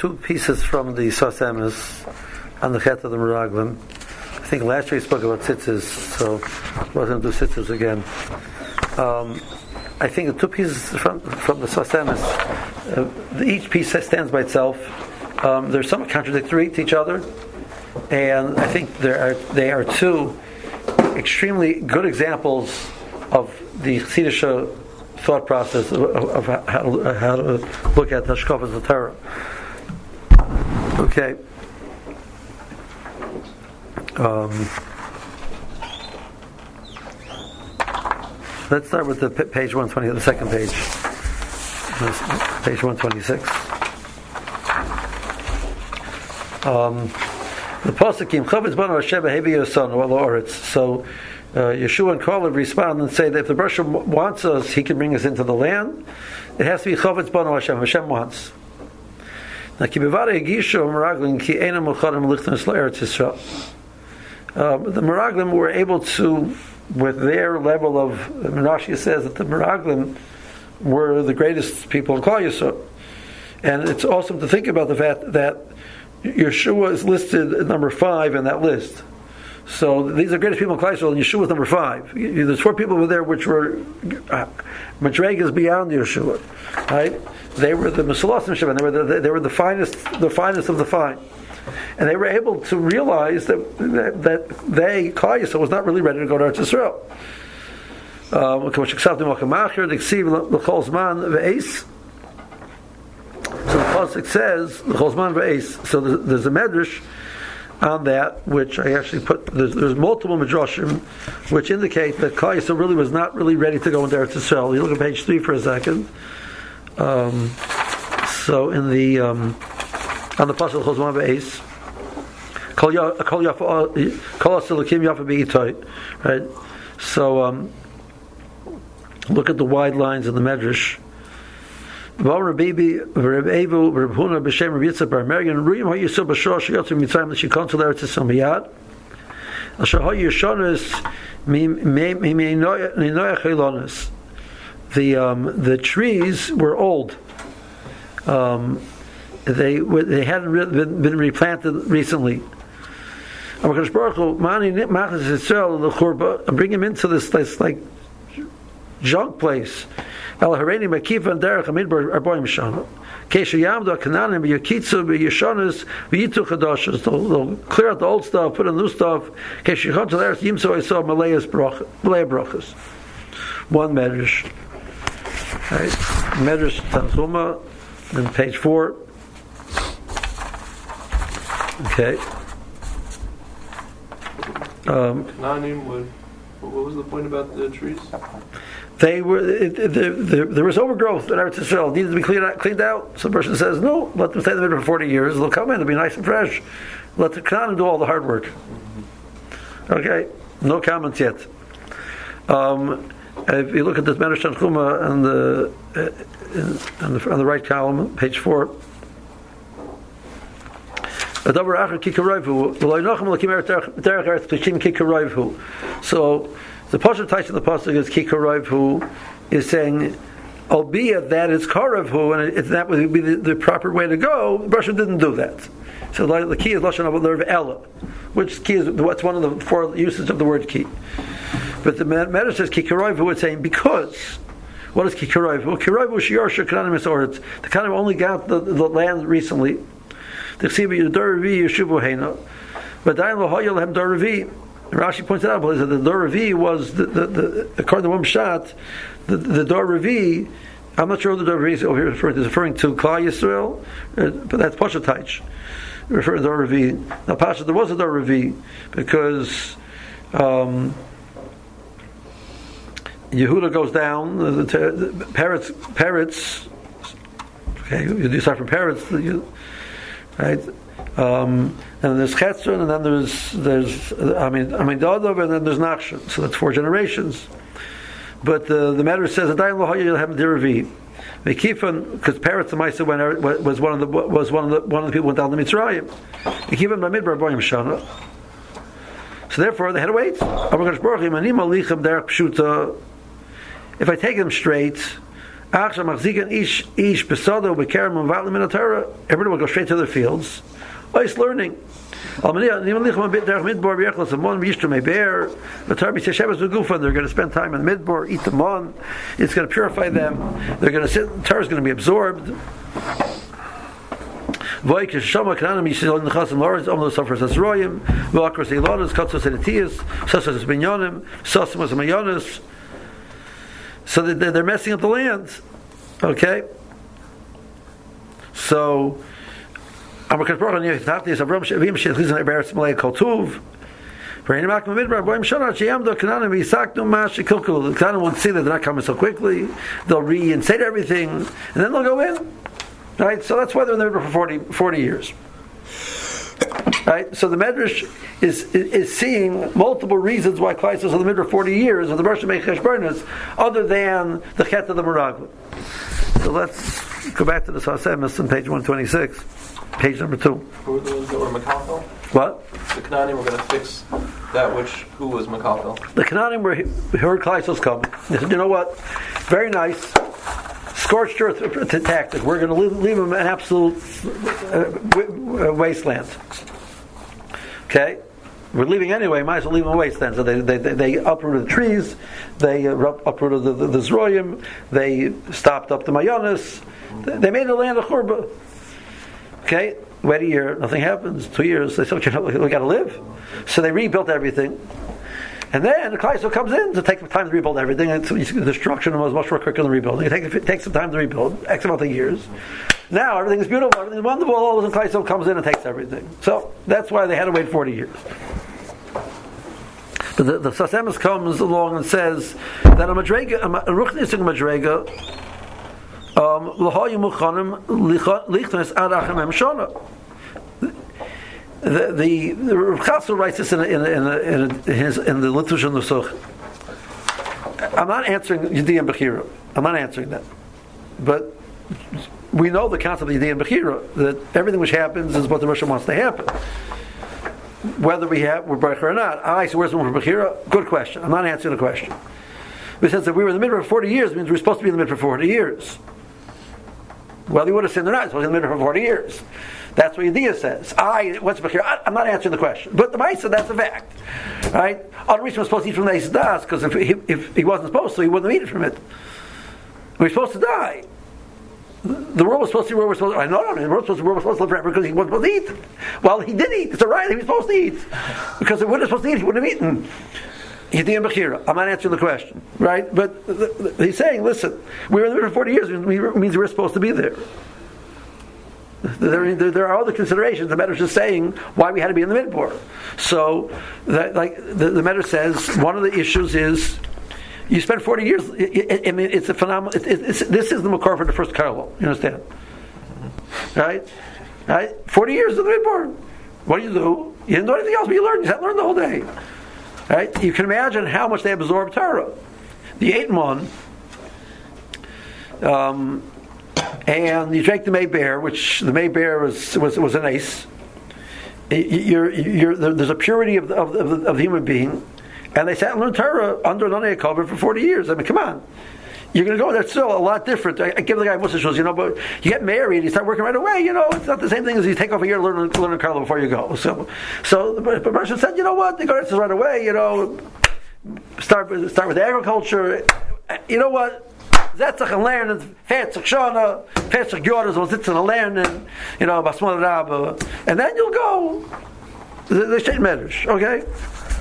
two pieces from the Sfas Emes on the Chet of the Meraglim. I think last year we spoke about tzitzis, so we're going to do tzitzis again. Um, I think the two pieces from, from the Sfas Emes, uh, each piece stands by itself. Um, they're somewhat contradictory to each other, and I think there are, they are two extremely good examples of the Chassidisha thought process of, of how, to, how, to, look at Hashkafas the Torah. Okay. Um, let's start with the page 120, the second page. Page 126. Um, the Pasakim, Chavetz Bano Hashem Hevi Yoson, Oretz. So, uh, Yeshua and Kaleb respond and say that if the Brusha wants us, he can bring us into the land. It has to be Chavetz Bano Hashem. Hashem wants. Um, the Meraglim were able to, with their level of, Rashi says that the Meraglim were the greatest people in Klal Yisrael. And it's awesome to think about the fact that Yeshua is listed at number five in that list. So these are the greatest people in Klal and Yeshua is number five. There's four people over there which were uh, Madregas beyond Yeshua, right? They were the Mesalasim Shem, they were the, they were the finest, the finest of the fine, and they were able to realize that that, that they Klal Yisrael was not really ready to go to Eretz Yisrael. Um, so the pasuk says. So there's a medrash on that, which I actually put. There's, there's multiple midrashim which indicate that Klal really was not really ready to go into Eretz Yisrael. You look at page three for a second. Um, so in the um, on the pasuk Chosman v'Eis. Right, so um, look at the wide lines in the Medrash. The um, the trees were old. Um, they they hadn't been, been replanted recently. Bring him into this place like junk place. El Hareni Makifa and Derech Amidbar Arboim Shana. Kesha Yamda Kananim Yakitsu Yeshonis Yitu Chadashas. They'll clear out the old stuff, put in new stuff. Kesha Yachon to the Yimso I saw Malayas Malaya Brachas. One medrash. Right. Medrash Tanchuma, on page four. Okay. Um, Kananim would. What was the point about the trees? They were it, the, there was overgrowth in Eretz Yisrael. needed to be cleaned out, cleaned out. So the person says, no, let them stay in the for 40 years. They'll come in, they'll be nice and fresh. Let the Canaan do all the hard work. Okay, no comments yet. Um, if you look at this Medrash Tanchuma on the, uh, on the on the right column, page four. So the Pasha Taish of the Pasuk is Kikarev, who is saying, albeit that it's Karev, who, and if that would be the, the, proper way to go, Russia didn't do that. So the key is Lashon of Ella, which key is what's one of the four uses of the word key. But the matter says Kikarev, who is saying, because. What is Kikarev? Well, Kikarev was Shiarsha Kananim or the kind of only got the, the land recently. The Ksiba Yudaravi Yeshuvu Hena. But Dayan Lohoyel Hem Daravi. Rashi points out that the Dor Revi was the, the, the, according to one shot, the, the Dor Revi. I'm not sure the Dor Revi is over here referring to. Is referring to Yisrael, uh, but that's Pasha Taich. Referring to Dor Revi. Now Pasha, there was a Dor Revi because. Um, Yehuda goes down. The, the, the Peretz, Peretz. Okay, you start from Peretz. You, right? Um, and then there's Chetzron, and then there's there's I mean I mean Dodov, and then there's Nachshon. So that's four generations. But the the matter says Adayin Lohoyel have Diravi. On because Peretz Maisa when was one of the was one of the one of the people went down to Mitzrayim. They keep on by Midbar Boyim Shana. So therefore they had to wait. If I take them straight, In. Ice learning. They're going to spend time in Midbar, eat the mon. It's going to purify them. They're going to sit. The Torah is going to be absorbed. Mayonis so they're messing up the land okay so Amar Baruch Hu Yiftachti is Avram Shavim Shechizan Eberetz Malay Kol Tuv. For any Makam Midbar, Boim Shana Sheyamdo Kananim Yisaknu Mash Kilkul. The Kananim will see that they're not coming so quickly. They'll reinstate everything, and then they'll go in. Right? So that's why they're in the Midbar for 40, 40 years. Right? So the Medrash is, is, is seeing multiple reasons why Klai is in the Midrash 40 years, or the Rosh Hashanah other than the Chet of the Meraglim. So let's go back to the Sfas Emes on page 126. Page number two. Who were the ones that were Makafel? What? The Canaanim were going to fix that which, who was Makafel? The Canaanim were heard Kleisos come. They said, you know what? Very nice. Scorched earth tactic. We're going to leave, leave them an absolute uh, wasteland. Okay? We're leaving anyway, might as well leave them a wasteland. So they, they, they uprooted the trees, they uh, uprooted the, the, the Zroyim, they stopped up the Mayonis, they made the land of Churba. Okay, wait a year, nothing happens. Two years, they said, you know, we got to live. So they rebuilt everything. And then the Kleisel comes in to take the time to rebuild everything. the destruction was much more quicker than rebuilding. It takes, it takes some time to rebuild, X amount of years. Now everything's beautiful, everything's wonderful. All of a sudden, Kleisel comes in and takes everything. So that's why they had to wait 40 years. But the, the comes along and says that a Madrega, a Ruchnising Madrega, um, the the, the writes this in, in, in, in, his, in the Litush and Nusuch. I'm not answering Yediyah Bechira. I'm not answering that. But we know the concept of Yediyah Bechira, that everything which happens is what the Rosh wants to happen. Whether we have we're Baruch or not. I so where's the one for Bechira? Good question. I'm not answering the question. But since if we were in the middle for 40 years, means we're supposed to be in the middle for 40 years. Well, he would have sinned or not. So he's in the middle for 40 years. That's what Yediyah says. I, what's Bechir? I'm not answering the question. But the Maisa, that's a fact. Right? Reason was supposed to eat from the Das, because if he, if he wasn't supposed to, he wouldn't have eaten from it. We're supposed to die. The world was supposed to be where we're supposed to. I know, no, the world was supposed to, we're supposed to live forever because he wasn't supposed to eat. Well, he did eat. It's a right. He was supposed to eat because if he wasn't supposed to eat, he wouldn't have eaten. Yediyah Bechira. I'm not answering the question, right? But the, the, he's saying, listen, we were in there for 40 years. It means we were supposed to be there. There, there, there, are other considerations. The Medrash is saying why we had to be in the midbar. So, that, like the, the says, one of the issues is you spend 40 years. I mean, it's a phenomenal. It, it, this is the Makar for the first Carlo. You understand? Right? Right? 40 years in the midbar. What do you do? You didn't do anything else, but you learned. You had to learn the whole day. Right? You can imagine how much they absorb Torah. The eight mon, um, and you drank the May Bear, which the May Bear was was, was an ace. You're, you're, there's a purity of of, of the human being, and they sat and learned Torah under an cover for 40 years. I mean, come on. You're going to go. That's still a lot different. I, I give the guy shows, you know, but you get married, you start working right away. You know, it's not the same thing as you take off a year to learn learn Carlo before you go. So, so but Russia said, you know what, they go right away. You know, start start with agriculture. You know what? Zetzach and lernen, 40 Shana, 40 Gyoras will sitzen and you know, Basmon Rabba, and then you'll go. The state medrash, okay?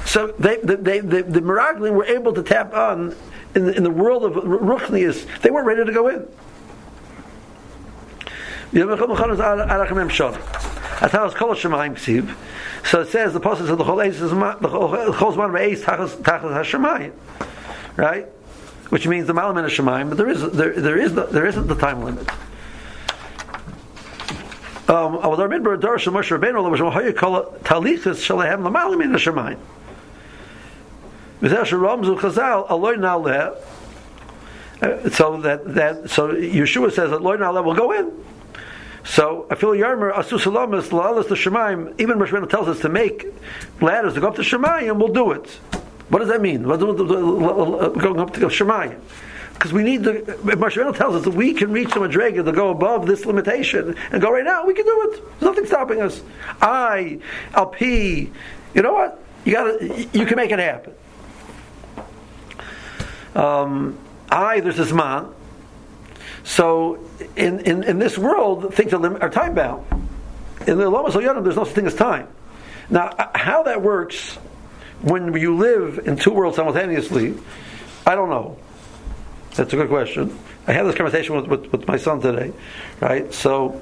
So they, they, they, the Meraglim were able to tap on in the, in the world of Ruchnius, they weren't ready to go in. So it says the process of the whole is the whole zman tachas hashemayim, right? Which means the malamin of shemayim, but there is there there is the, there isn't the time limit. Um, Uh, so that that so Yeshua says that Na'aleh will go in. So I feel Yarmer Asusalamas La'alas the Shemaim. Even Rosh tells us to make ladders to go up to Shemayim. We'll do it. What does that mean? Going up to Shemayim. because we need the. Rabbeinu tells us that we can reach the madrega to go above this limitation and go right now. We can do it. There's nothing stopping us. I, LP, you know what? You got. You can make it happen. Um, I, there's this man. So in, in, in this world, things are, are time bound. In the Lama Yodim, there's no such thing as time. Now, uh, how that works when you live in two worlds simultaneously, I don't know. That's a good question. I had this conversation with, with, with my son today, right? So,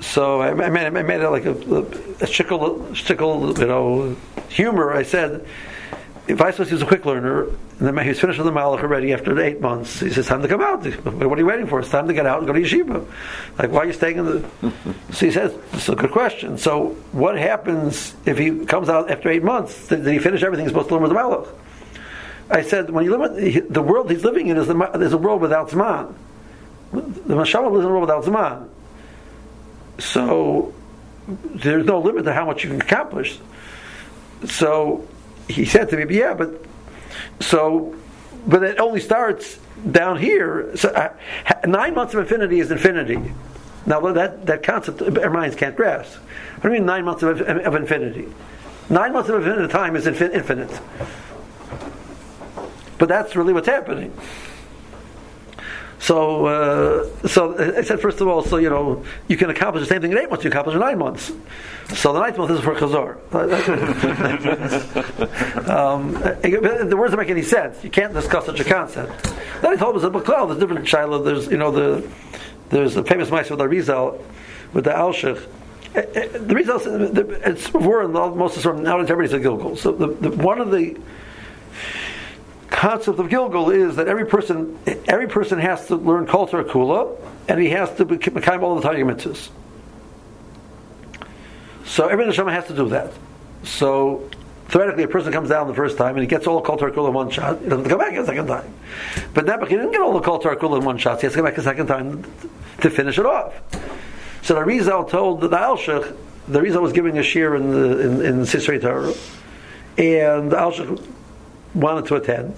so I made, I made it like a, a chickle, chickle, you know, humor. I said, if I was a quick learner, and then he was finished with the Malach already after eight months, he says, time to come out. What are you waiting for? It's time to get out and go to yeshiva. Like, why are you staying in the... so he says, it's a good question. So what happens if he comes out after eight months? Did, he finish everything he's supposed to learn with the Malach? I said, when you live the world he's living in is, the, is a world without Zman. The Mashama lives in a world without Zman. So there's no limit to how much you can accomplish. So he said to me, "Yeah, but so, but it only starts down here. So uh, nine months of infinity is infinity. Now that that concept our minds can't grasp. What do you mean nine months of, of infinity? Nine months of infinite time is infinite. But that's really what's happening. So, uh, so I said first of all, so you know, you can accomplish the same thing in eight months. You accomplish in nine months. So the ninth month is for Chazor. um, the words don't make any sense. You can't discuss such a concept. Then he told us about Baklal, there's different Shiloh. There's you know the there's the famous mice with the Rizal, with the Alshich. Uh, uh, the Rizal, it's before in most of the now everybody's a Gilgal. So the, the, one of the concept of Gilgal is that every person every person has to learn culture kula, and he has to become all the Torah mitzvahs. So every neshama has to do that. So theoretically, a person comes down the first time and he gets all the kol kula in one shot. He doesn't come back a second time. But Nebuch, he didn't get all the kol kula in one shot. So he has to come back a second time to finish it off. So the Rizal told the Alshich, the Rizal was giving a shear in in, in Sisrei Torah, and the Alshich wanted to attend.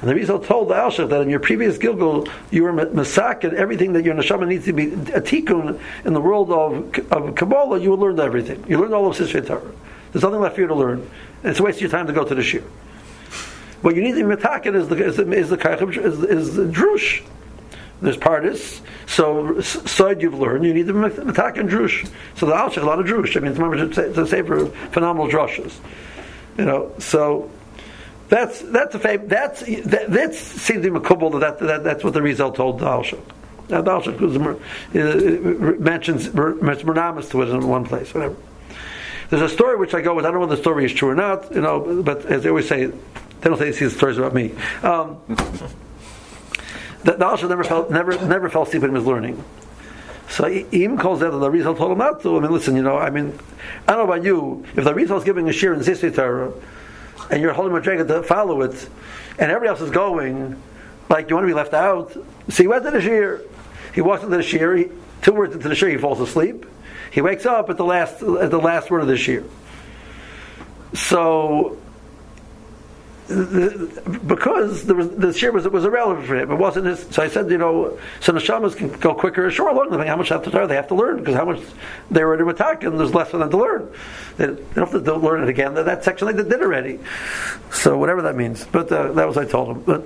And the Rizal told the Alshach that in your previous Gilgal, you were masak and everything that your neshama needs to be a tikkun in the world of, of Kabbalah, you learned everything. You learned all of Sisrei Torah. There's nothing left for you to learn. And it's a waste of your time to go to the shir. What you need to be metakin is the is the is the, is, is the drush. There's partis. So side you've learned, you need to be metakin drush. So the Alshach a lot of drush. I mean, it's, it's a safer phenomenal drushes. You know, so that's that's a fav- that's that, that's seems makubal that, that that's what the result told Alshach. Now Alshach uh, mentions mentions to it in one place, whatever. There's a story which I go with. I don't know if the story is true or not, you know. But as they always say, they don't say these stories about me. Um, the, never felt never never fell asleep he was learning. So Im calls out that the Rizal told him not to. I mean, listen, you know, I mean, I don't know about you. If the Rizal is giving a shir in Sisri Torah, and you're holding Madrega to follow it, and everybody else is going, like you want to be left out. So he went to the shear. He walks into the shear. He, two words into the shear, he falls asleep. He wakes up at the last at the last word of the shear. So because the, the shir was was irrelevant for him. It wasn't his. So I said, you know, so the shamas can go quicker or shorter. Learn how much after they have to learn because how much they were in attack and there's less for them to learn. They don't have to learn it again. That section they did already. So whatever that means. But uh, that was I told him. But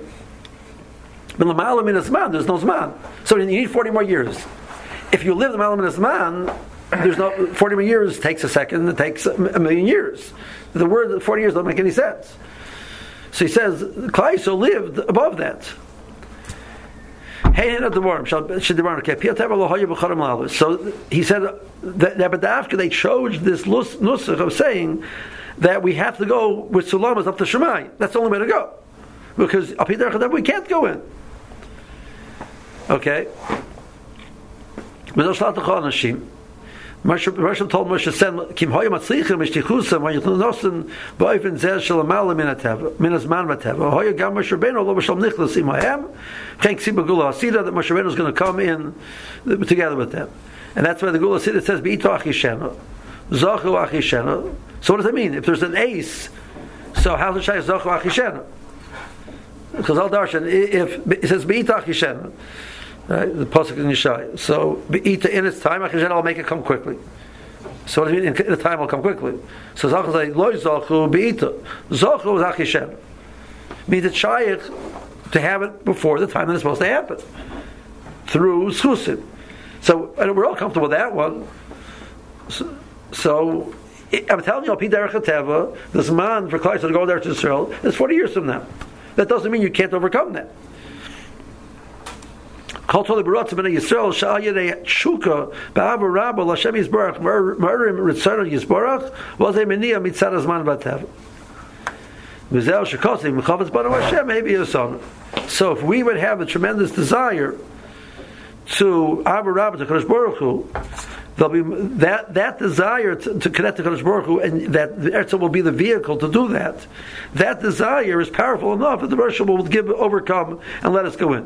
but the malam in man, there's no zman. So you need 40 more years. If you live the malam in man, there's no 40 more years takes a second. It takes a million years. The word 40 years don't make any sense. So he says, Klaiso lived above that. So he said that, that but after they chose this nusach of saying that we have to go with sulamas up to Shemai. That's the only way to go. Because we can't go in. Okay. Moshe told Moshe send kim hoye matzlichim mishtichusam when you nosen boifen zer shel amal min atav min hoye gam Moshe Rabbeinu lo b'shom nichlas im hayam chen ksiba gula asida that Moshe Rabbeinu is going to come in together with them. And that's why the gula asida says beito achishenu zochu achishenu so what does that mean? If there's an ace so how does it say zochu achishenu because Al Darshan, if it says Be'ita Achishen, right, the Pasuk in Yishai. So Be'ita in its time, Achishen, I'll make it come quickly. So what do mean? In the time will come quickly. So Zachar say, Loi Zachu Be'ita. Zachu was Achishen. Means it's Shaykh to have it before the time that it's supposed to happen. Through Schusim. So, and we're all comfortable with that one. So, so I'm telling you, Derech Teva, this man for Klai to go there to Israel is 40 years from now. That doesn't mean you can't overcome that. Kol toli b'rotzim b'nei Yisrael shal yedei tshuka ba'avu rabba l'Hashem Yisborach murderim ritzon Yisborach was a meniya mitzad azman b'tev. V'zel shekosim m'chavetz b'nu Hashem maybe yison. So if we would have a tremendous desire to Abu Rabba to Kodesh Baruch Hu, there'll be that that desire to, to connect to Kodesh Baruch Hu, and that the Eretz will be the vehicle to do that. That desire is powerful enough that the Rosh will give overcome and let us go in.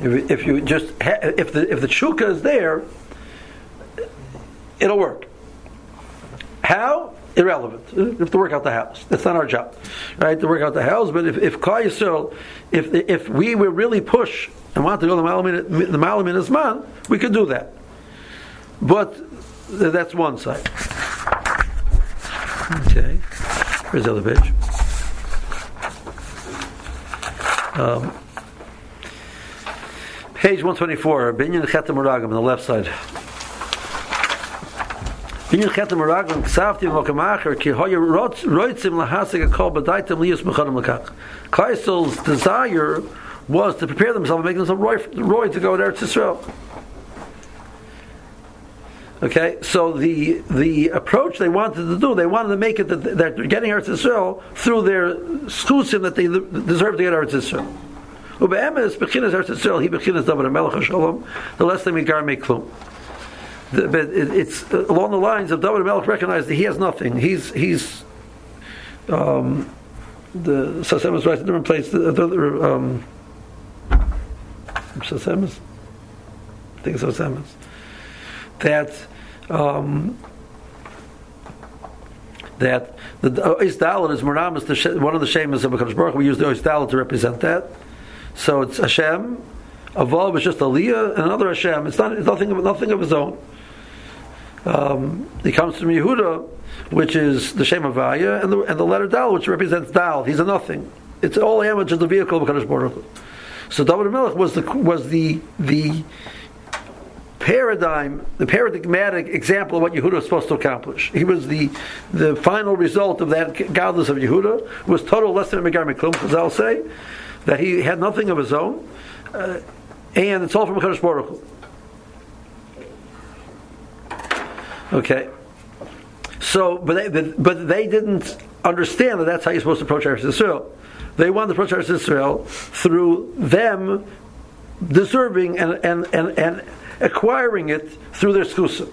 If, if you just ha- if the if the shuka is there, it'll work. How? Irrelevant. Have to work out the house. That's not our job, right? To work out the house. But if if Yisrael, if if we were really push and want to go the Malamin the Malamin Isman, we could do that. But that's one side. Okay. Where's the other page? Um, Page 124, Binyan Chetem on the left side. Binyan Chetem Meraglim, Ksavti Mokamacher, Ki Hoya Roitzim Lahasik Akol Badaitim Lius Mechanim Lakach. Kaisel's desire was to prepare themselves and make themselves roy, roy to go to Eretz Yisrael. Okay, so the the approach they wanted to do, they wanted to make it that they're getting Eretz Yisrael through their schusim that they deserve to get Eretz Yisrael. Ube'emes, bechinas Eretz Yisrael, he bechinas David HaMelech HaShalom, the less than Migar make klum. But it, it's along the lines of David HaMelech recognized that he has nothing. He's, he's, um, the Sfas Emes writes in a different place, the, the um, Sfas Emes? I think it's Sfas Emes. That, um, that the Ois Dalit is Muramas, one of the shamas of HaKadosh Baruch we use the Ois to represent that. So it's Hashem. Avav is just Aliyah, and another Hashem. It's not it's nothing of nothing of his own. Um, he comes from Yehuda, which is the Shem Avaya, and the and the letter Dal, which represents Dal. He's a nothing. It's all image of the vehicle of Kadosh Baruch So David Melech was the was the the paradigm, the paradigmatic example of what Yehuda was supposed to accomplish. He was the the final result of that godless of Yehuda was total less than a Megar Meklum, as I'll say that he had nothing of his own, uh, and it's all from Kadosh Baruch Hu. Okay, so but they, but they didn't understand that that's how you're supposed to approach Eretz Israel. They wanted to approach Eretz Israel through them deserving and and and, and acquiring it through their skusim.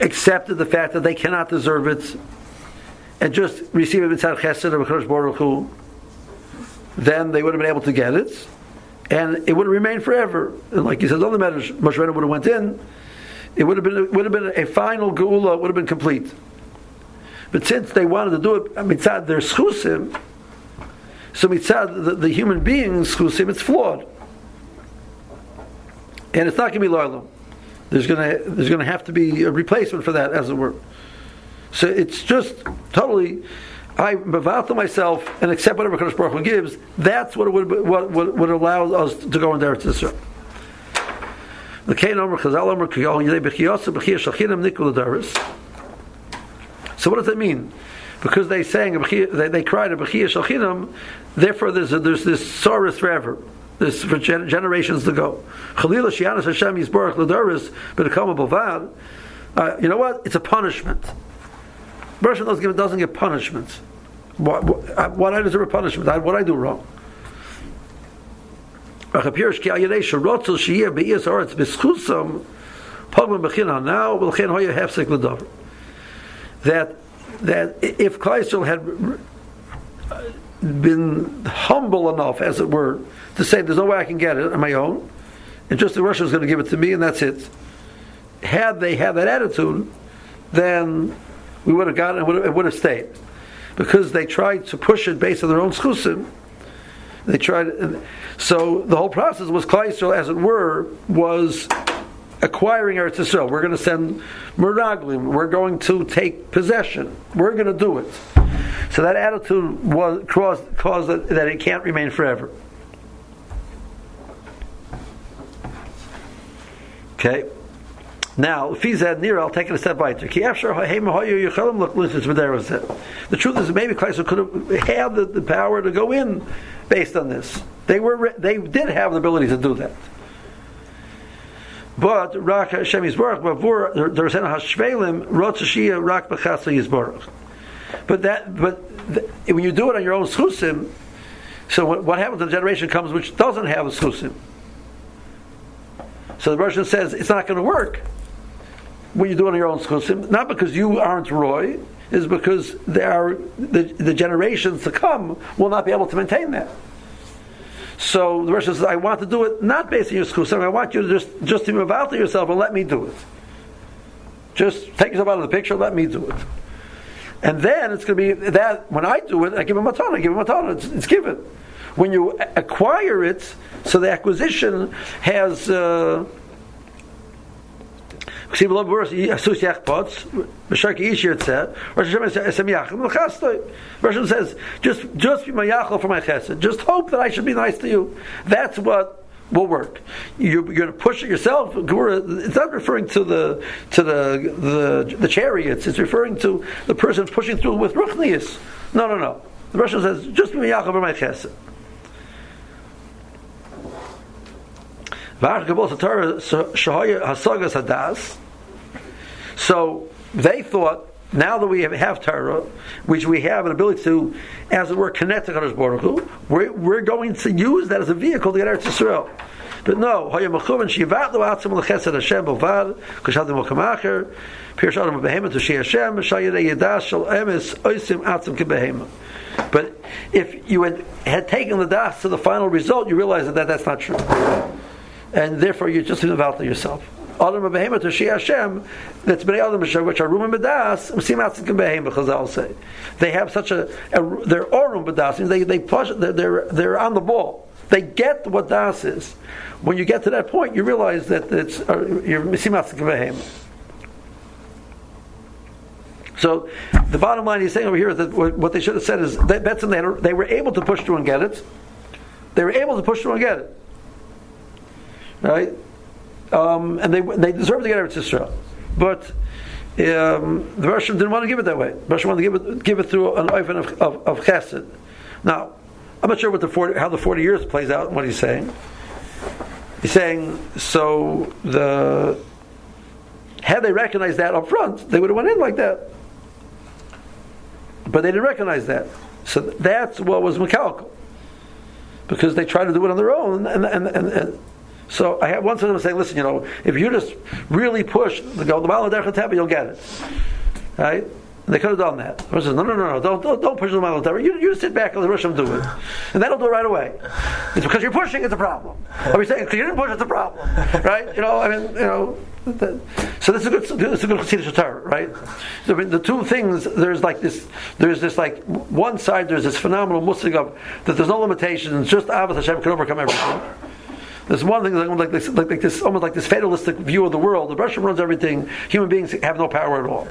accepted the fact that they cannot deserve it and just receive it mitzad chesed of Kadosh Baruch Hu, then they would have been able to get it, and it would have remained forever. And like he says, other matters, Moshe Rabbeinu would have went in. It would have been would have been a final geula, would have been complete. But since they wanted to do it mitzad their schusim, so mitzad the, the human beings schusim, it's flawed, and it's not going to be loyal. There's gonna there's gonna have to be a replacement for that, as it were. So it's just totally. I to myself and accept whatever Kodesh Baruch Hu gives. That's what would what would, would allow us to go into Eretz Yisrael. The Kain Omer Chazal Omer Kiyol Yidei Shachinim Nikul Adaris. So what does that mean? Because they sang they, they cried a Bechiyah Shalchinam, therefore there's a, there's this sorrow forever. This for generations to go. Chalila Shianas Hashem Yisborach Ladaris B'Nekama Bovad. Uh, you know what? It's a punishment. Bershon doesn't give, doesn't give punishments. What, what, what I deserve a punishment? What I do wrong? That that if Kleisel had been humble enough, as it were, to say, "There's no way I can get it on my own," and just the Russians going to give it to me, and that's it. Had they had that attitude, then we would have gotten it, it would have stayed. Because they tried to push it based on their own schusim. They tried, so the whole process was Kleisel, as it were, was acquiring Eretz Yisrael. We're going to send Meraglim. We're going to take possession. We're going to do it. So that attitude was caused, caused that, it can't remain forever. Okay. Now, if he's at near, I'll take it a step weiter. The truth is, maybe Kleisel could have had the, the power to go in based on this. They were, they did have the ability to do that. But Rak Hashem Yisborach Bavur the Resena Hashvelim Rotzashia Rak Bechasa Yisborach. But that, but the, when you do it on your own schusim, so what, what happens? The generation comes which doesn't have a schusim. So the Russian says it's not going to work when you do it on your own schusim, not because you aren't Roy, is because there are the, the generations to come will not be able to maintain that. So the Russian says, I want to do it not based on your schusim. I want you to just just to move out to yourself and let me do it. Just take yourself out of the picture. Let me do it. And then it's going to be that when I do it, I give him a ton. I give him a ton. It's, it's given. When you acquire it, so the acquisition has. Uh, Russian says, just just be my yachal for my chesed. Just hope that I should be nice to you. That's what will work. You're, you're going to push it yourself. It's not referring to the to the the, the chariots. It's referring to the person pushing through with ruchnius. No, no, no. The Russian says, just be yachal my chesed. So they thought, now that we have, have Torah, which we have an ability to, as it were, connect to Kadosh Baruch Hu, we're, we're going to use that as a vehicle to get Eretz Yisrael. But no, Hoya Mechuvan Shivat Lo Atzim L'Chesed Hashem Bovad Kashad Mokum Acher Adam Behema To Shi Hashem Shayirei Yedash Shal Emes Oisim Atzim Kibehema But if you had, had taken the das to the final result, you realize that, that that's not true and therefore you're just involved yourself. Adam of Behema to Shia Hashem, that's Bnei Adam which are Rumim B'das, Msim Atzik Behema, Chazal say. They have such a, a they're Orum B'das, they, they push, they're, they're on the ball. They get what Das is. When you get to that point, you realize that it's, uh, you're Behema. So the bottom line he's saying over here is that what they should have said is that Betson they, they were able to push through and get it. They were able to push through and get it right? Um, and they they deserve to get Eretz Yisrael, but um, the Russian didn't want to give it that way. The Russian wanted to give it give it through an oven of, of, of chesed. Now, I'm not sure what the 40, how the forty years plays out. What he's saying, he's saying so the had they recognized that up front, they would have went in like that. But they didn't recognize that. So that's what was McCalco. Because they tried to do it on their own, and, and, and, and so I had one of them say, listen, you know, if you just really push the Maladercha you'll get it. Right? They could have done that. The says, no, no, no, no, don't, don't, don't push the Maladercha. You, you just sit back and let Rishon do it. And that'll do it right away. It's because you're pushing, it's a problem. Are we saying, because you didn't push, it's a problem. Right? You know, I mean, you know, so this is a good, this is a good Chassidish Torah, right? So, I mean, the two things, there's like this, there's this like, one side, there's this phenomenal musig of, that there's no limitations, just Avos Hashem can overcome everything. There's one thing like this, like, like this, almost like this fatalistic view of the world. The Russian runs everything. Human beings have no power at all.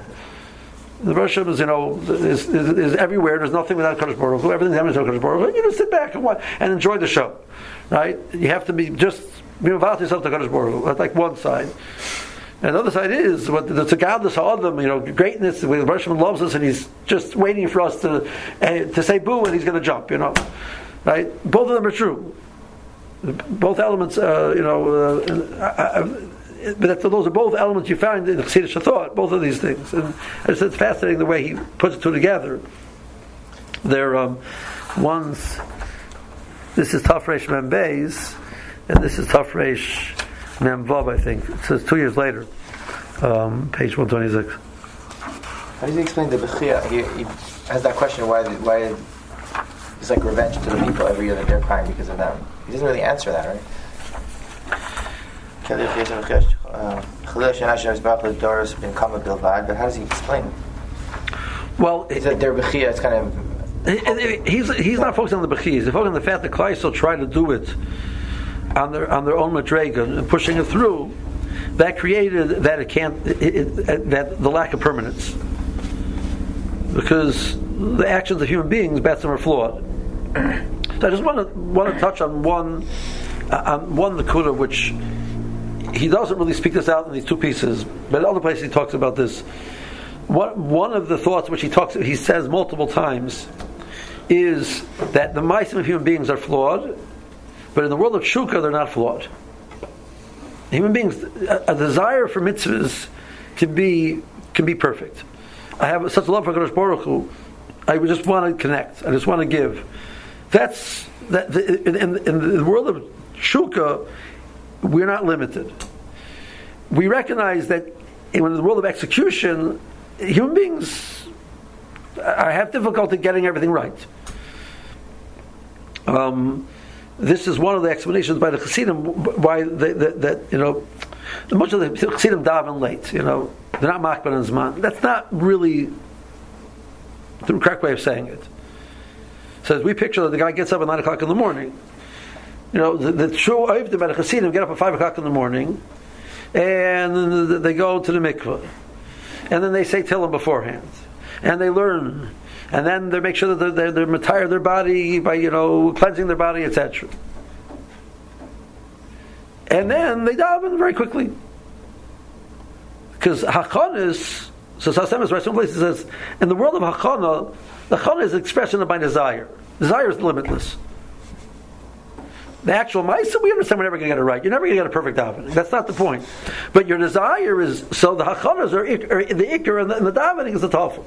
The Russian is, you know, is, is, is everywhere. There's nothing without Kadosh Baruch Hu. Everything's happening to Kadosh Baruch Hu. You just sit back and, watch, and enjoy the show, right? You have to be just be involved yourself to Kadosh Baruch. That's like one side. And the other side is what the Tzagadlis them, you know, greatness. The Russian loves us, and he's just waiting for us to uh, to say boo, and he's going to jump. You know, right? Both of them are true. Both elements, uh, you know. Uh, uh, but those are both elements you find in the Chassidish thought. Both of these things, and it's, it's fascinating the way he puts it two together. They're um, one's. This is Tafresh Mem Beis, and this is Tafresh Memvav, I think. It says two years later, um, page 126. How does he explain the Bechia? He, he, has that question why, why it's like revenge to the people every year that they're crying because of them. He doesn't really answer that, right? Uh, but how does he explain it? Well, he said their Bechia is kind of. He's, he's not focusing on the Bechia, he's focusing on the fact that Kleisel tried to do it on their on their own madrega and pushing it through, that created that it can't it, it, that the lack of permanence because the actions of human beings, Bethlehem, are flawed. So I just want to want to touch on one uh, on one Nakuda which he doesn't really speak this out in these two pieces, but in other places he talks about this. One, one of the thoughts which he talks he says multiple times is that the mice of human beings are flawed but in the world of Shuka, they're not flawed. Human beings, a, a desire for mitzvahs can be can be perfect. I have such love for Kadosh Baruch Hu. I just want to connect. I just want to give. That's that. The, in, in, the world of Shuka, we're not limited. We recognize that in the world of execution, human beings I have difficulty getting everything right. Um, this is one of the explanations by the Chassidim why that you know much of the Chassidim daven late. You know, they're not makban and zman. That's not really the correct way of saying it. Says we picture that the guy gets up at nine o'clock in the morning. You know, the, the true Oivdim by the Chassidim get up at five o'clock in the morning, and they go to the mikveh, and then they say Tillim beforehand, and they learn and then they make sure that they're, they're, they're retire their body by you know cleansing their body, etc. And then they daven very quickly because hachanis. So Sasem is right. Some places says in the world of hachana, the chana is expression of my desire. Desire is limitless. The actual ma'isa, we understand we're never going to get it right. You're never going to get a perfect davening. That's not the point. But your desire is so the hachanas are, are the ikr and the, and the davening is the tafel.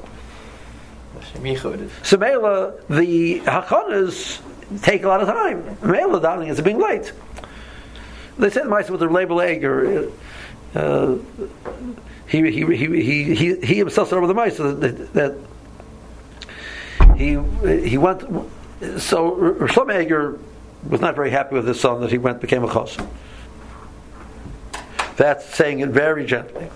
So Mela, the hachanas take a lot of time. Mela davening is being late. They said the with the label egg or uh, he, he, he, he, he, himself said over the mice that, that he he went. So Shlomo Eger was not very happy with his son that he went became a chassid. That's saying it very gently.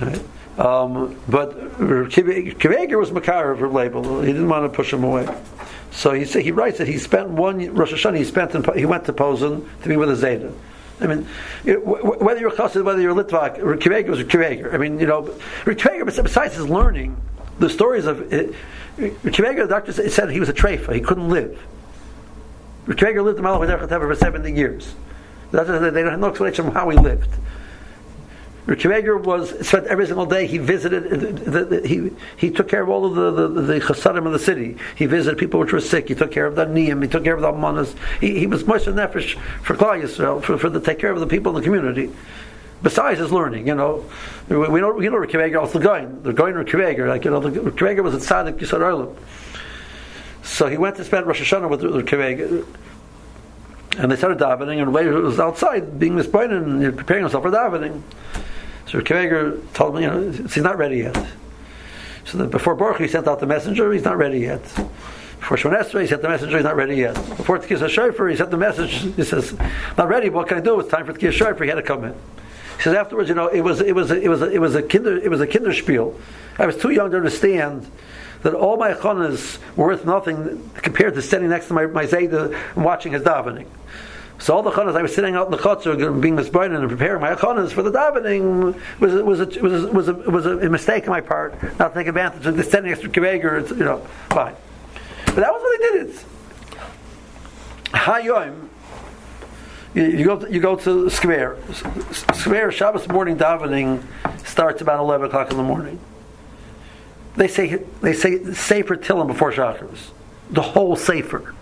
Right? Um, but Kiveger was Makar of label. He didn't want to push him away. So he he writes that he spent one Rosh Hashanah. He spent in, he went to Posen to be with a Zayda. I mean, whether you're Chassid, whether you're Litvak, Kiveger was Kiveger. I mean, you know, Kiveger, besides his learning, the stories of Kiveger, the doctor said he was a treifa. He couldn't live. Kiveger lived in Malach for 70 years. They don't have no explanation of how he lived. Rikimeger was spent every single day. He visited. The, the, he he took care of all of the the, the of the city. He visited people which were sick. He took care of the niyim. He took care of the manas. He, he was much nefesh for Klal Yisrael for, for the take care of the people in the community. Besides his learning, you know, we, we know we know Rikimeger also going. They're going Rikimeger, like you know, Rikimeger was a tzaddik Yisrael. So he went to spend Rosh Hashanah with Rikimeger. And they started davening, and later it was outside being mispointed and preparing himself for davening. So Kaveger told me, you know, he's not ready yet. So before Baruch he sent out the messenger, he's not ready yet. Before Shemon he sent the messenger, he's not ready yet. Before Tkiyas HaShofer, he sent the message, he says, not ready, what can I do? It's time for Tkiyas HaShofer, he had to come in. He says afterwards, you know, it was, it was, it was, it was a kinder, it was a kinderspiel. I was too young to understand that all my chonas were worth nothing compared to standing next to my, my Zayda and watching his davening. So all the chanas I was sitting out in the chutzner, being misbrided and preparing my chanas for the davening was was a, was a, was a, was a mistake on my part, not to take advantage of the standing extra kiveger. You know, fine. But that was what they did it. Hayoim. You go to, you go to Skver. Skver Shabbos morning davening starts about eleven o'clock in the morning. They say they say Sefer Tillim before Shacharis. The whole Sefer.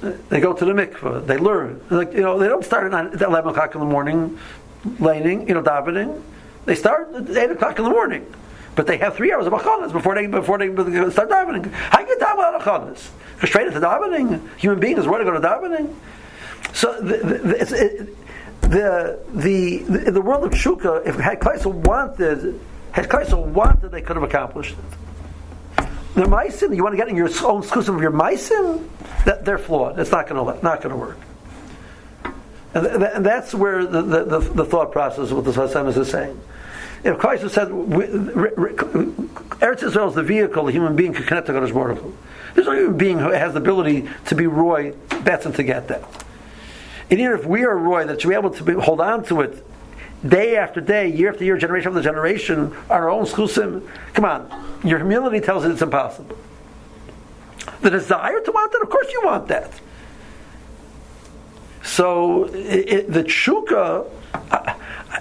They go to the mikveh. They learn. Like you know, they don't start at eleven o'clock in the morning, laning, you know, davening. They start at eight o'clock in the morning, but they have three hours of achanas before they before they start davening. How you daven without achanas? Straight into davening. Human beings want to go to davening. So the the, it, the, the, the, the world of Shuka, if had Kleisel wanted, had Kleisel wanted, they could have accomplished it. The meisim, you want to get in your own exclusive of your meisim, that they're flawed. It's not going to not going to work. And, th- and, that's where the, the, the, the, thought process of what the Hashem is saying. If Christ has said, Eretz Israel is the vehicle a human being can connect to Kodesh Baruch There's no human being who has the ability to be Roy Betson to get that. And even if we are Roy, that should be able to be, hold on to it day after day, year after year, generation after generation, our own schusim. Come on, your humility tells us it's impossible. The desire to want that, of course, you want that. So it, it, the tshuka, uh,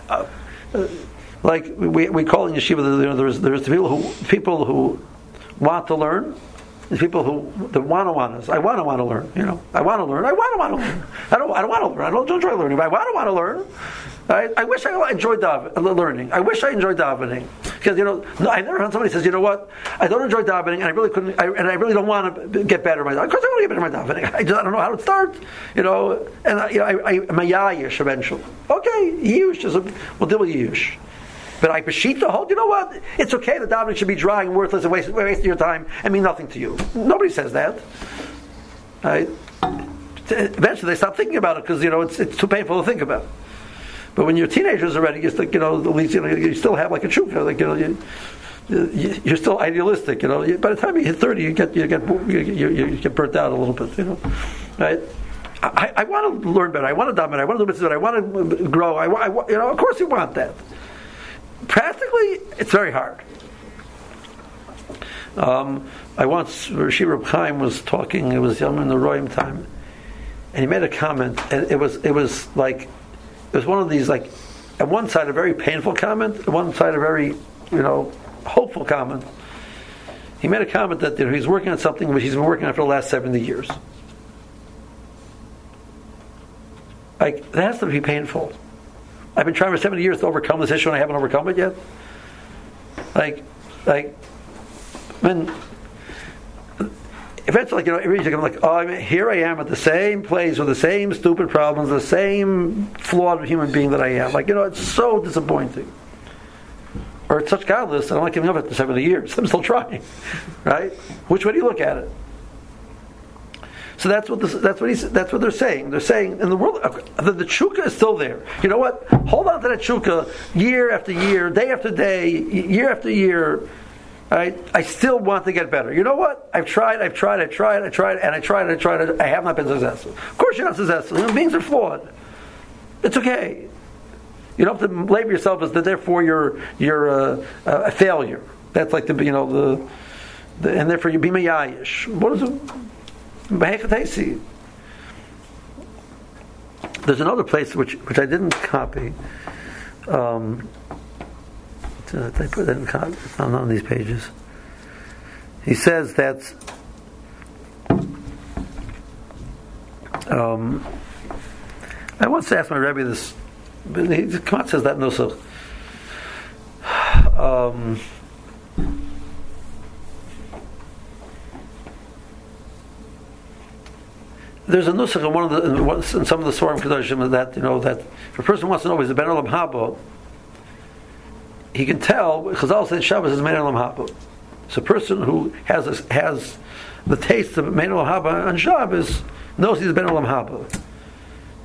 uh, uh, like we, we call in yeshiva, you know, there's there's people who people who want to learn, there's people who the wanna wannas. I wanna wanna learn. You know, I wanna learn. I wanna wanna learn. I don't. I don't want to learn. I don't enjoy learning. But I wanna wanna learn. I, I wish I enjoyed dav- uh, learning. I wish I enjoyed davening because you know I never heard somebody says you know what I don't enjoy davening and I really couldn't I, and I really don't want to get better at my davening. I want to get better my davening. I, just, I don't know how to start. You know, and I, you know I, I'm a yayish eventually. Okay, yush is a, we'll deal with yush. But I beshit the whole. you know what? It's okay. The davening should be dry and worthless and waste, wasting your time and mean nothing to you. Nobody says that. Right? Eventually, they stop thinking about it because you know it's, it's too painful to think about. But when you're teenagers already, you still, you know, at least you, know, you still have like a chukka, like you know, you, you're still idealistic, you know. By the time you hit thirty, you get you get you, you, you get burnt out a little bit, you know, right? I, I want to learn better. I want to dominate. I want to do better. I want to grow. I, I, you know, of course, you want that. Practically, it's very hard. Um, I once, Rashi Reb Chaim was talking. It was Yomim Noraim time, and he made a comment, and it was it was like it was one of these like at one side a very painful comment, at one side a very you know hopeful comment. He made a comment that you know, he's working on something which he's been working on for the last seventy years. Like that has to be painful. I've been trying for 70 years to overcome this issue and I haven't overcome it yet. Like, like, when eventually, you know, I'm like, oh, I mean, here I am at the same place with the same stupid problems, the same flawed human being that I am. Like, you know, it's so disappointing. Or it's such godless, I'm not like giving up after 70 years. I'm still trying, right? Which way do you look at it? So that's what this, that's what he's, that's what they're saying. They're saying in the world the, the chuka is still there. You know what? Hold on to that chuka year after year, day after day, year after year. I, I still want to get better. You know what? I've tried, I've tried, I've tried, I tried, and I tried, I tried, I have not been successful. Of course, you're not successful. Human beings are flawed. It's okay. You don't have to label yourself as that. Therefore, you're you're uh, a failure. That's like the you know the, the and therefore you be mayayish. What is it? There's another place which which I didn't copy. Um, I put that in? It's not on these pages. He says that um, I once asked my rabbi this, but he come out says that no so. Um, there's a nusach in one of the in some of the Sefarim Kedoshim that you know that if a person wants to know is the Ben Olam Haba, he can tell. Chazal said Shabbos is Olam Haba. So a person who has a, has the taste of Olam Haba on Shabbos knows he's Ben Olam Haba.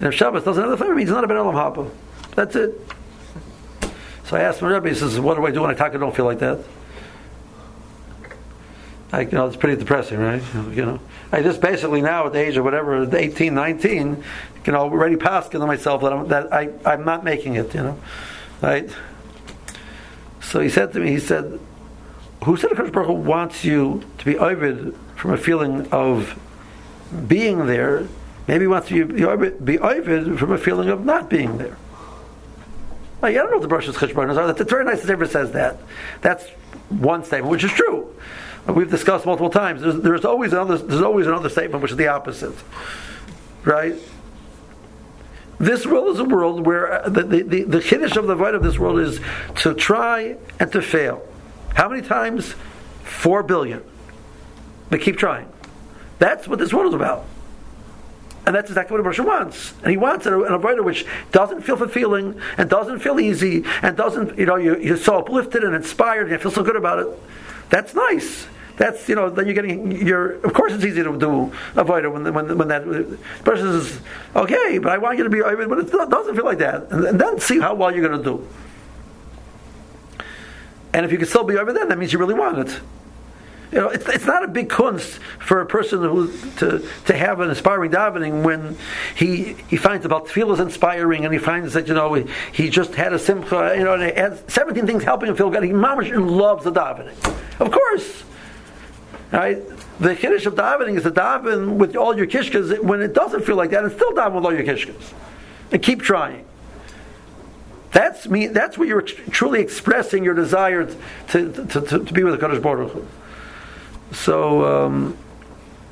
And if Shabbos doesn't have the flavor, he's not a Ben Haba. That's it. So I asked my Rebbe, he says, what do I do when I talk I don't feel like that? like you know, it's pretty depressing, right? You know, I just basically now at the age of whatever, 18, 19, you know, already past to myself that I'm that I I'm not making it, you know, right? So he said to me, he said, "Who said Hakadosh Baruch Hu wants you to be ovid from a feeling of being there? Maybe wants you to be ovid from a feeling of not being there." I don't know what the Brush's cheshbonos are. It's very nice that ever says that. That's one statement, which is true. We've discussed multiple times. There's, there's, always another. There's always another statement which is the opposite, right? This world is a world where uh, the the, the, the kiddush of the void of this world is to try and to fail. How many times? Four billion. But keep trying. That's what this world is about. And that's exactly what a person wants. And he wants an, an which doesn't feel fulfilling and doesn't feel easy and doesn't, you know, you, you're so uplifted and inspired and you feel so good about it. That's nice. That's you know then you're getting you're of course it's easy to do avoid it when when when that person says okay but I want you to be but it doesn't feel like that and, and then see how well you're going to do and if you can still be over then, that means you really want it you know, it's, it's not a big kunst for a person who to to have an inspiring davening when he he finds about feel is inspiring and he finds that you know he, he just had a simcha, you know, and seventeen things helping him feel good. He mamish loves the davening, of course. Right? The kiddush of davening is the daven with all your kishkas when it doesn't feel like that, and still daven with all your kishkas. And keep trying. That's me. That's where you're truly expressing your desire to, to, to, to be with the Kaddish Baruch. So, um,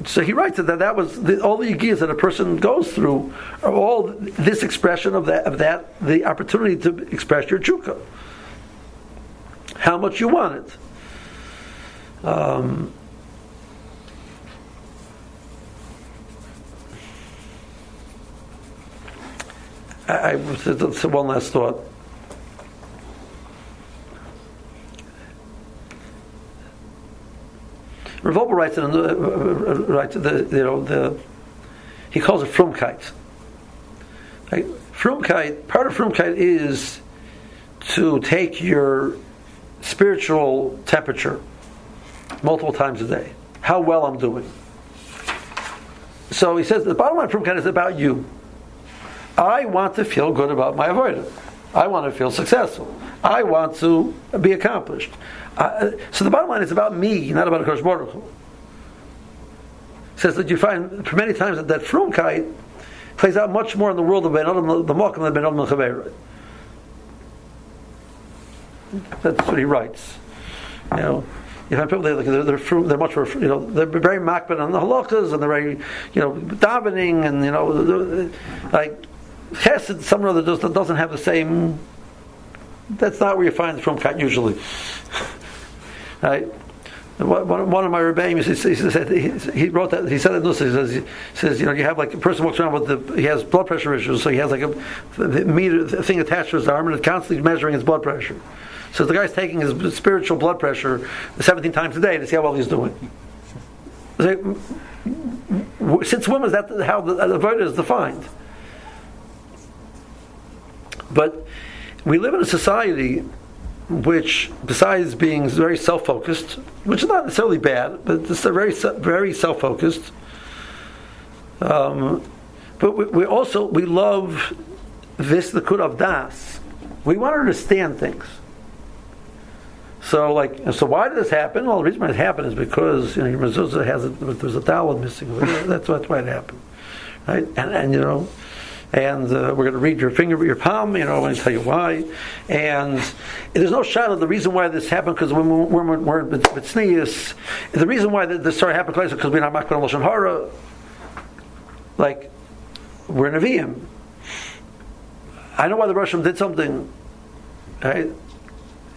so he writes that that was the, all the yigiyas that a person goes through are all this expression of that of that the opportunity to express your chukka. How much you want it. Um, I, I, one last thought. Rav Wolbe writes in uh, writes the you know the he calls it frumkeit. Right? Frumkeit part of frumkeit is to take your spiritual temperature multiple times a day. How well I'm doing. So he says the bottom line frumkeit is about you. I want to feel good about my avoidance. I want to feel successful. I want to be accomplished. Uh, so the bottom line is about me, not about Kosh Baruch. Says that you find many times that that frumkeit plays out much more in the world of Ben Adam, the Malkim than Ben Adam the. That's what he writes. You know, you find people they're, they're, they're, they're much more, you know, they're very makbid on the halachas and they're very, you know, davening and you know, like chesed, some other does, doesn't have the same. That's not where you find the frumkeit usually. right? One, of my rebbeim, he, said, he, wrote that, he said it, he says, he says, you know, you have like a person walks around with the, he has blood pressure issues, so he has like a, meter thing attached to his arm and it's constantly measuring his blood pressure. So the guy's taking his spiritual blood pressure 17 times a day to see how well he's doing. So Since when was that how the, the is defined? But we live in a society which, besides being very self-focused, which is not necessarily bad, but it's very very self-focused. Um, but we, we, also we love this the kud of das. We want to understand things. So, like, so why did this happen? Well, the reason why it happened is because you know, mezuzah has a, there's a dalad missing. That's, that's why it happened, right? And, and you know, and uh, we're going to read your finger, your palm. You know, I'm going to tell you why. And there's no shadow. The reason why this happened because when we're, we're, sneeze, the reason why this started happening is because we're not makbid lashon hara. Like we're Nevi'im. I know why the Russian did something. Right?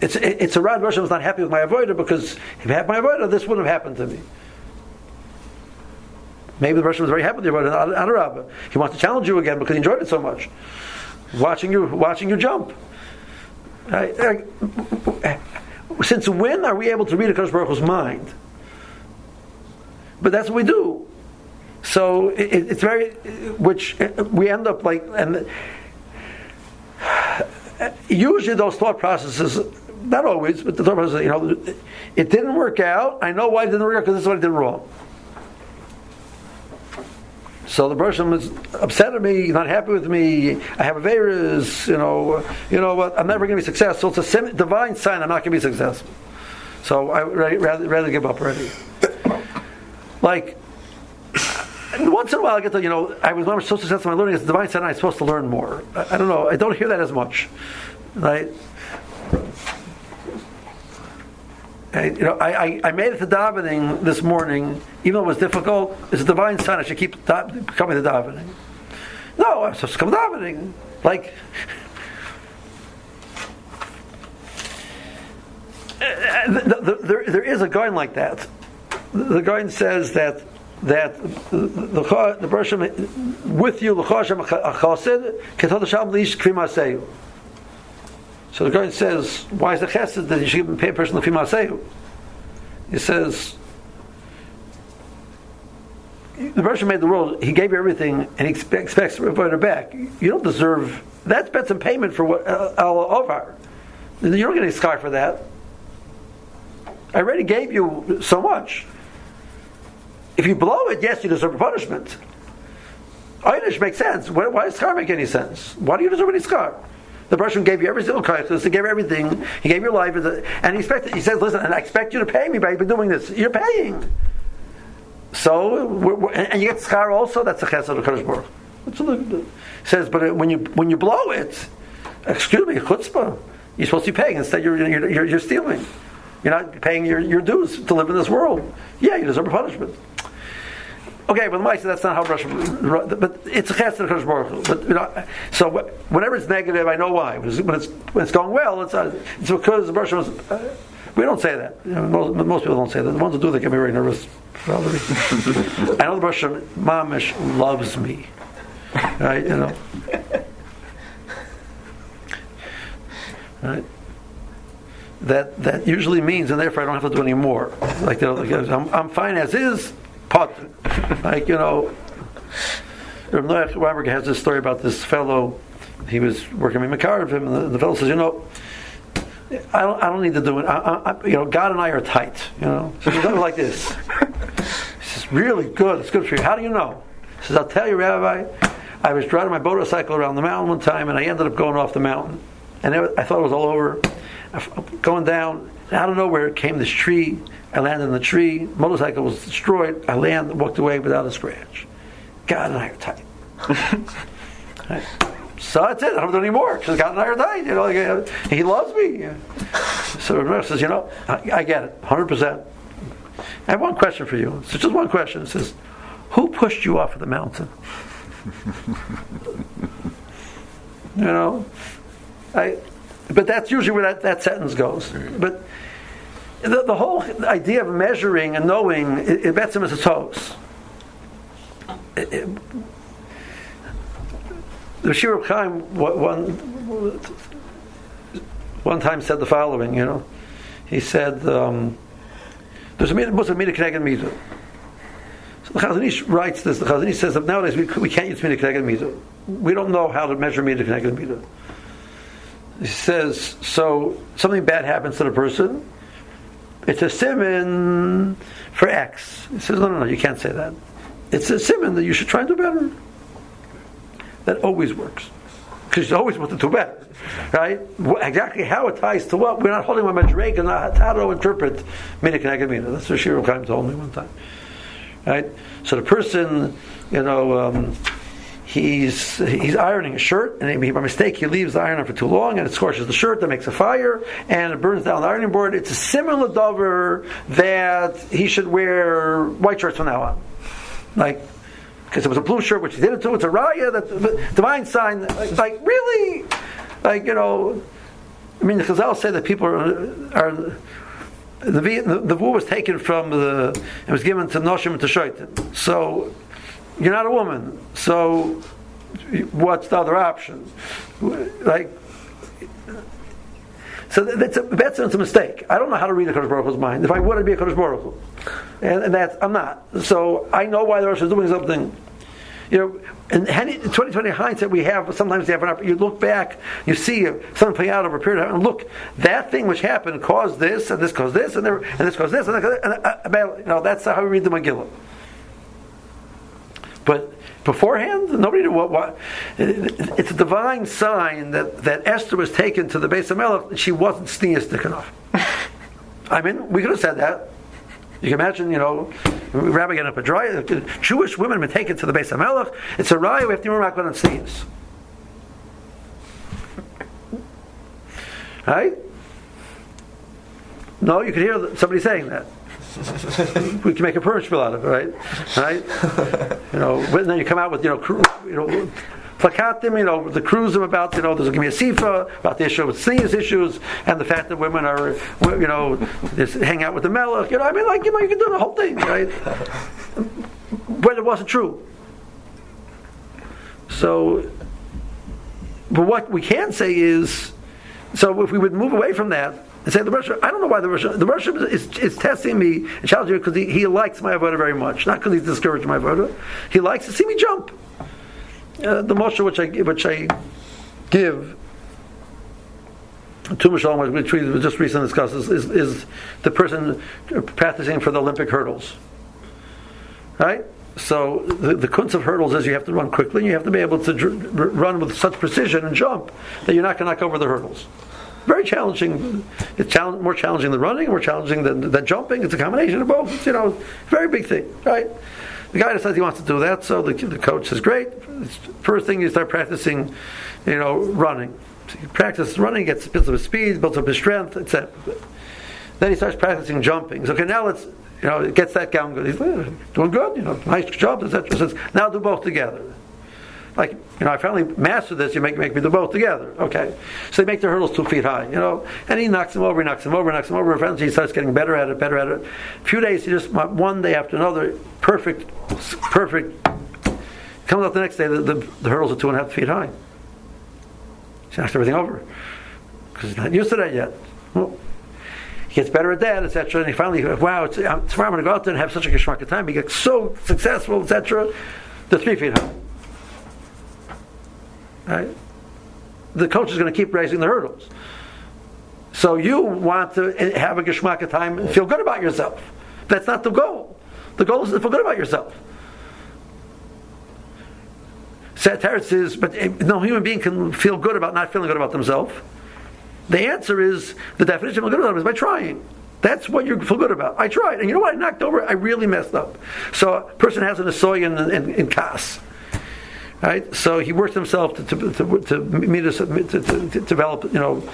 It's it's a rad Russian was not happy with my avoider because if I had my avoider, this wouldn't have happened to me. Maybe the Russian was very happy you about Adarabba. He wants to challenge you again because he enjoyed it so much. Watching you, watching you jump. since when are we able to read a Kodesh Baruch Hu's mind? But that's what we do. So it, it's very, which uh, we end up like, and usually those thought processes not always, but the Torah says, you know, it didn't work out. I know why it didn't work out because this is what I did wrong. So the person was upset at me, not happy with me. I have a virus, you know. You know what? I'm never going to be successful. It's a divine sign I'm not going to be successful. So I rather rather give up already. Like once in a while, I get to you know I was so successful in my learning. It's divine sign I'm supposed to learn more. I, I don't know. I don't hear that as much, right? I, you know, I, I, I, made it to davening this morning, even though it was difficult. It's a divine sign. I should keep da- coming to davening. No, I'm supposed to come davening. Like, the, the, there, there is a guy like that. The guy says that that the the, the with you l'choshem achasid ketod sham lish kvi so the guy says, why is the chesed that you should pay a person the masehu? He says, the person made the world, he gave you everything, and he expects, expects it back. You don't deserve, that's bet some payment for what uh, al over. You don't get any sky for that. I already gave you so much. If you blow it, yes, you deserve punishment. Einish makes sense. Why, why does schar make any sense? Why do you deserve any schar? The person gave you every single kaiches, he gave everything, he gave you life, and he expected. He says, "Listen, and I expect you to pay me by doing this. You're paying." So, we're, we're, and you get schar also. That's a chesed of Kadosh Baruch. Says. But when you when you blow it, excuse me, chutzpah, you're supposed to be paying. Instead, you're you're, you're, you're stealing. You're not paying your, your dues to live in this world. Yeah, you deserve a punishment. Okay, but the that's not how Russia. But it's a chesed of Baruch But you know, so whenever it's negative, I know why. When it's when it's going well, it's uh, it's because Russia was. Uh, we don't say that. You know, most, most, people don't say that. The ones who do, they get me very nervous. I know the Russian mamish loves me. Right? You know. Right? That that usually means, and therefore I don't have to do any more. Like, you know, I'm, I'm fine as is pot. like, you know, Rav Noach has this story about this fellow. He was working with Makar him, and the, the fellow says, you know, I don't, I don't need to do it. I, I, you know, God and I are tight. You know, so he does like this. He says, really good. It's good for you. How do you know? He says, I'll tell you, Rabbi. I was driving my motorcycle around the mountain one time, and I ended up going off the mountain. And I thought it was all over. Going down, out of nowhere came this tree I landed in the tree. Motorcycle was destroyed. I landed, walked away without a scratch. God and I are tight. right. So that's it. I don't do any more because God and I are tight. You know, He loves me. So the says, you know, I, I get it, hundred percent. I have one question for you. It's just one question. It says, "Who pushed you off of the mountain?" you know, I. But that's usually where that, that sentence goes. But the, the whole idea of measuring and knowing, it, it bets him as a toes. The Shir Chaim one, one time said the following, you know. He said, um, there's a was a Mida Mida. So the Chazon Ish writes this. The Chazon Ish says that nowadays we, we can't use Mida Kneged Mida. We don't know how to measure Mida Kneged Mida. He says, so something bad happens to the person, it's a simon for X. He says, no, no, no, you can't say that. It's a simon that you should try and do better. That always works. Because you always want to do better. Right? Exactly how it ties to what? We're not holding my Madrega, not how to interpret Mida Kneged Mida. That's what Shiro Chaim told me one time. Right? So the person, you know, um, he's he's ironing a shirt, and by mistake he leaves the iron on for too long, and it scorches the shirt. That makes a fire, and it burns down the ironing board. It's a similar dover that he should wear white shirts from now on, like because it was a blue shirt, which he didn't do. It's a raya, that divine sign. Like, like, really, like you know, I mean, the Chazal say that people are. are the, the, the was taken from the, it was given to Noshim and to Shaitan. So you're not a woman. So what's the other option? Like, so that's a, that's a mistake. I don't know how to read a Kodesh Baruch Hu's mind. If I would, I'd be a Kodesh Baruch Hu. And, and that's, I'm not. So I know why the Rosh is doing something. you know, in 2020 hindsight, we have sometimes have an you look back, you see something play out over a period of time, and look, that thing which happened caused this, and this caused this, and, there, and this caused this, and, and uh, you know, that's how we read the Megillah. But beforehand, nobody knew what. what it's a divine sign that, that Esther was taken to the base of Melech, she wasn't sneistic enough. I mean, we could have said that. You can imagine, you know, Rabbi getting up a dry. Jewish women been taken to the base of Melech. It's a raya. We have to remember not going to sneeze. Right? No, you could hear somebody saying that. we can make a Purim out of it, right? Right? You know, and then you come out with, you know, you know, plakatim, you know, the crews cruising about, you know, there's going to be a sifa about the issue with sneeze issues and the fact that women are, you know, just hang out with the melech. You know, I mean, like, you know, you can do the whole thing, right? But it wasn't true. So, but what we can say is, so if we would move away from that and say the Russian, I don't know why the Russian, the Russian is, is testing me and challenging me because he, he likes my avoda very much, not because he's discouraged my avoda. He likes to see me jump. Uh, the Moshe which I which I give to Mishalom, which we just recently discussed, is, is, is, the person practicing for the Olympic hurdles. Right? So the, the kunst of hurdles is you have to run quickly, and you have to be able to dr- run with such precision and jump that you're not going to knock over the hurdles. Very challenging. It's challenge, more challenging than running, more challenging than, than jumping. It's a combination of both. You know, very big thing, right? The guy decides he wants to do that, so the, the coach says, "Great." First thing you start practicing, you know, running. So you practice running, gets builds up his speed, builds up his strength, etc. Then he starts practicing jumping. So okay, now let's you know, gets that down good. He's doing good, you know, nice job, etc. Says now do both together like, you know, I finally mastered this, you make, make me do both together. Okay. So they make the hurdles two feet high, you know, and he knocks him over, he knocks him over, knocks him over, eventually he starts getting better at it, better at it. A few days, he just, one day after another, perfect, perfect. Comes out the next day, the, the, the hurdles are two and a half feet high. He knocks everything over. Because he's not used to that yet. Well, he gets better at that, etc. And he finally, wow, it's, tomorrow I'm going to go out there and have such a geschmack of time. He gets so successful, etc. The three feet high. Right? The coach is going to keep raising the hurdles. So you want to eh, have a geschmack time and feel good about yourself. That's not the goal. The goal is to feel good about yourself. Sataris is, but eh, no human being can feel good about not feeling good about themselves. The answer is the definition of good about is by trying. That's what you feel good about. I tried, and you know what? I knocked over. I really messed up. So a person has an asoy in, in, in. Right? So he worked himself to, to, to, to, meet us, to, to, develop, you know,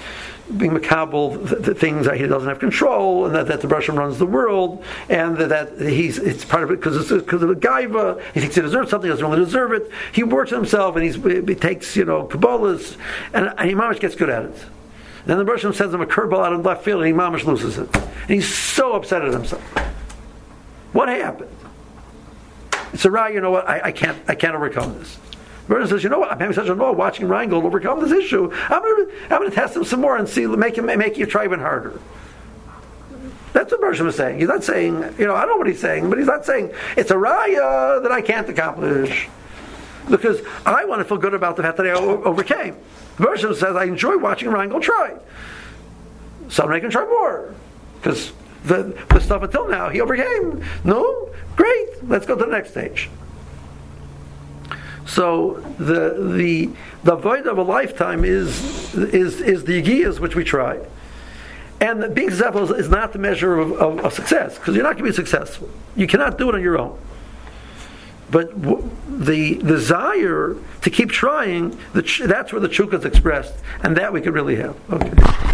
being makabel, the, things that he doesn't have control, and that, that the Russian runs the world, and that, that he's it's part of it because because of the gaiva. He thinks he deserves something, he doesn't really deserve it. He works himself, and he's, he takes you know kabbalahs, and, and he mamish gets good at it. Then the Russian sends him a curveball out of left field, and he mamish loses it. And he's so upset at himself. What happened? It's a right. You know what? I, I can't. I can't overcome this. Vernon says, you know what? I'm having such a law watching Reingold overcome this issue. I'm going to I'm going to test him some more and see make him make you try even harder. That's what Bershom is saying. He's not saying, you know, I don't know what he's saying, but he's not saying it's a raya that I can't accomplish. Because I want to feel good about the fact that I overcame. Bershom says, I enjoy watching Reingold try. So I'm try more. Because the, the stuff until now, he overcame. No? Great. Let's go to the next stage. So the the the void of a lifetime is is is the yigiyas which we try, and being successful is, not the measure of, of, of success because you're not going to be successful. You cannot do it on your own. But w- the desire to keep trying, the ch- that's where the chukka is expressed, and that we could really have. Okay.